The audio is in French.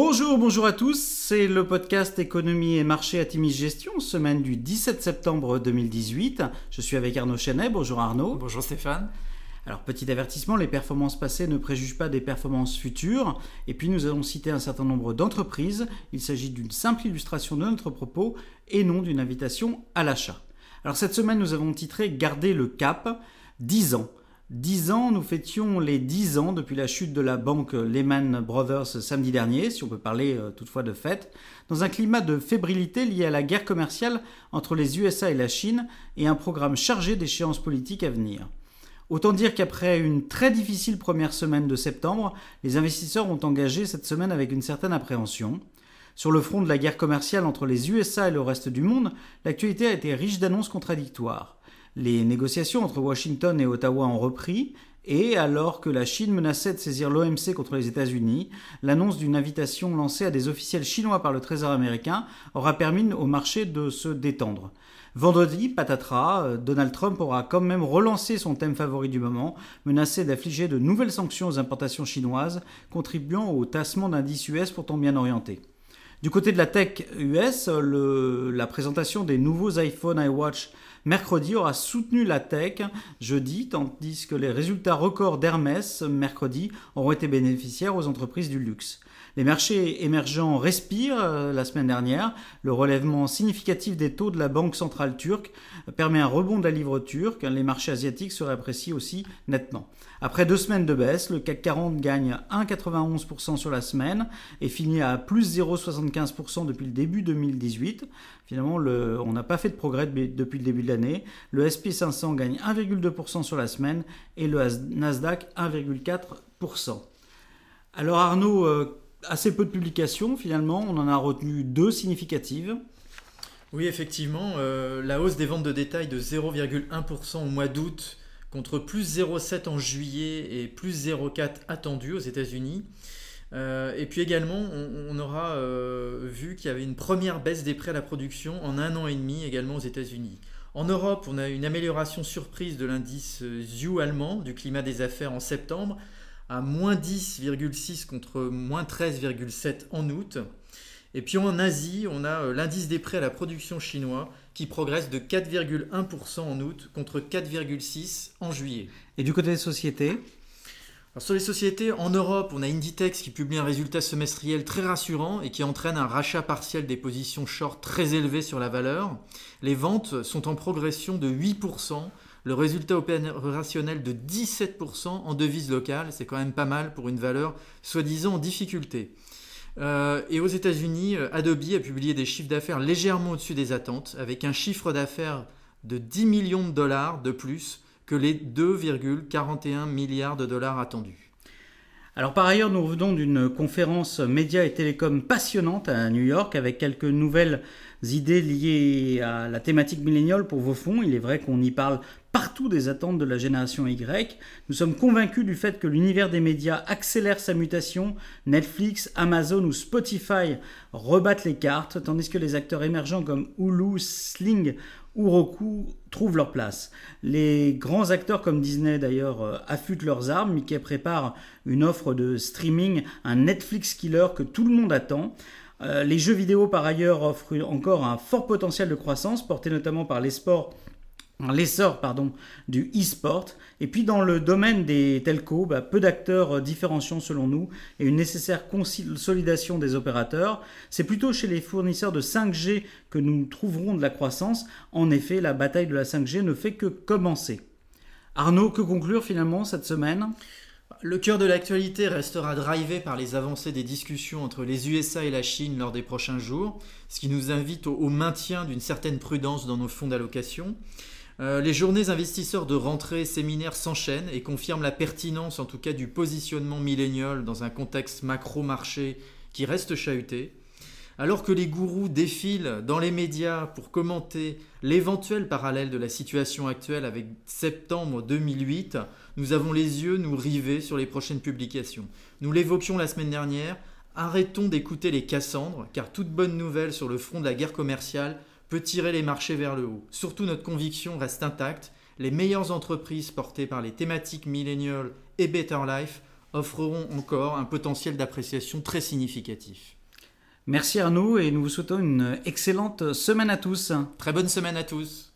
Bonjour, bonjour à tous, c'est le podcast Économie et Marché à Timis Gestion, semaine du 17 septembre 2018. Je suis avec Arnaud Chenet, bonjour Arnaud. Bonjour Stéphane. Alors petit avertissement, les performances passées ne préjugent pas des performances futures, et puis nous allons citer un certain nombre d'entreprises, il s'agit d'une simple illustration de notre propos et non d'une invitation à l'achat. Alors cette semaine nous avons titré Garder le cap, 10 ans. 10 ans, nous fêtions les 10 ans depuis la chute de la banque Lehman Brothers samedi dernier, si on peut parler euh, toutefois de fête, dans un climat de fébrilité lié à la guerre commerciale entre les USA et la Chine et un programme chargé d'échéances politiques à venir. Autant dire qu'après une très difficile première semaine de septembre, les investisseurs ont engagé cette semaine avec une certaine appréhension. Sur le front de la guerre commerciale entre les USA et le reste du monde, l'actualité a été riche d'annonces contradictoires. Les négociations entre Washington et Ottawa ont repris, et alors que la Chine menaçait de saisir l'OMC contre les États-Unis, l'annonce d'une invitation lancée à des officiels chinois par le Trésor américain aura permis au marché de se détendre. Vendredi, patatras, euh, Donald Trump aura quand même relancé son thème favori du moment, menacé d'affliger de nouvelles sanctions aux importations chinoises, contribuant au tassement d'indices US pourtant bien orientés. Du côté de la tech US, la présentation des nouveaux iPhone iWatch mercredi aura soutenu la tech jeudi, tandis que les résultats records d'Hermès mercredi auront été bénéficiaires aux entreprises du luxe. Les marchés émergents respirent euh, la semaine dernière. Le relèvement significatif des taux de la Banque centrale turque permet un rebond de la livre turque. Les marchés asiatiques se réapprécient aussi nettement. Après deux semaines de baisse, le CAC 40 gagne 1,91% sur la semaine et finit à plus 0,75% depuis le début 2018. Finalement, on n'a pas fait de progrès depuis le début de l'année. Le SP 500 gagne 1,2% sur la semaine et le Nasdaq 1,4%. Alors Arnaud, euh, assez peu de publications finalement, on en a retenu deux significatives. Oui, effectivement, euh, la hausse des ventes de détail de 0,1% au mois d'août contre plus 0,7 en juillet et plus 0,4 attendu aux États-Unis. Euh, et puis également, on, aura euh, vu qu'il y avait une première baisse des prêts à la production en un an et demi également aux États-Unis. En Europe, on a une amélioration surprise de l'indice ZU allemand du climat des affaires en septembre à moins 10,6 contre moins 13,7 en août. Et puis en Asie, on a euh, l'indice des prêts à la production chinois qui progresse de 4,1% en août contre 4,6% en juillet. Et du côté des sociétés? Sur les sociétés, en Europe, on a Inditex qui publie un résultat semestriel très rassurant et qui entraîne un rachat partiel des positions short très élevées sur la valeur. Les ventes sont en progression de 8%, le résultat opérationnel de 17% en devise locale, c'est quand même pas mal pour une valeur soi-disant en difficulté. Euh, et aux États-Unis, euh, Adobe a publié des chiffres d'affaires légèrement au-dessus des attentes, avec un chiffre d'affaires de 10 millions de dollars de plus que les 2,41 milliards de dollars attendus. Alors par ailleurs, nous revenons d'une conférence médias et télécom passionnante à New York avec quelques nouvelles idées liées à la thématique milléniale pour vos fonds. Il est vrai qu'on y parle partout des attentes de la génération Y. Nous sommes convaincus du fait que l'univers des médias accélère sa mutation. Netflix, Amazon ou Spotify rebattent les cartes, tandis que les acteurs émergents comme Hulu, Sling ou Roku trouvent leur place. Les grands acteurs comme Disney d'ailleurs euh, affûtent leurs armes. Mickey prépare une offre de streaming, un Netflix killer que tout le monde attend. Euh, les jeux vidéo, par ailleurs, offrent encore un fort potentiel de croissance, porté notamment par l'essor pardon, du e-sport. Et puis dans le domaine des telcos, bah, peu d'acteurs euh, différenciants selon nous et une nécessaire consolidation des opérateurs. C'est plutôt chez les fournisseurs de 5G que nous trouverons de la croissance. En effet, la bataille de la 5G ne fait que commencer. Arnaud, que conclure finalement cette semaine? Le cœur de l'actualité restera drivé par les avancées des discussions entre les USA et la Chine lors des prochains jours, ce qui nous invite au, maintien d'une certaine prudence dans nos fonds d'allocation. Euh, les journées investisseurs de rentrée séminaires s'enchaînent et confirment la pertinence en tout cas du positionnement millénial dans un contexte macro-marché qui reste chahuté. Alors que les gourous défilent dans les médias pour commenter l'éventuel parallèle de la situation actuelle avec septembre 2008, nous avons les yeux nous rivés sur les prochaines publications. Nous l'évoquions la semaine dernière, arrêtons d'écouter les Cassandres, car toute bonne nouvelle sur le front de la guerre commerciale peut tirer les marchés vers le haut. Surtout notre conviction reste intacte, les meilleures entreprises portées par les thématiques millennial et better life offreront encore un potentiel d'appréciation très significatif. Merci Arnaud et nous vous souhaitons une excellente semaine à tous. Très bonne semaine à tous.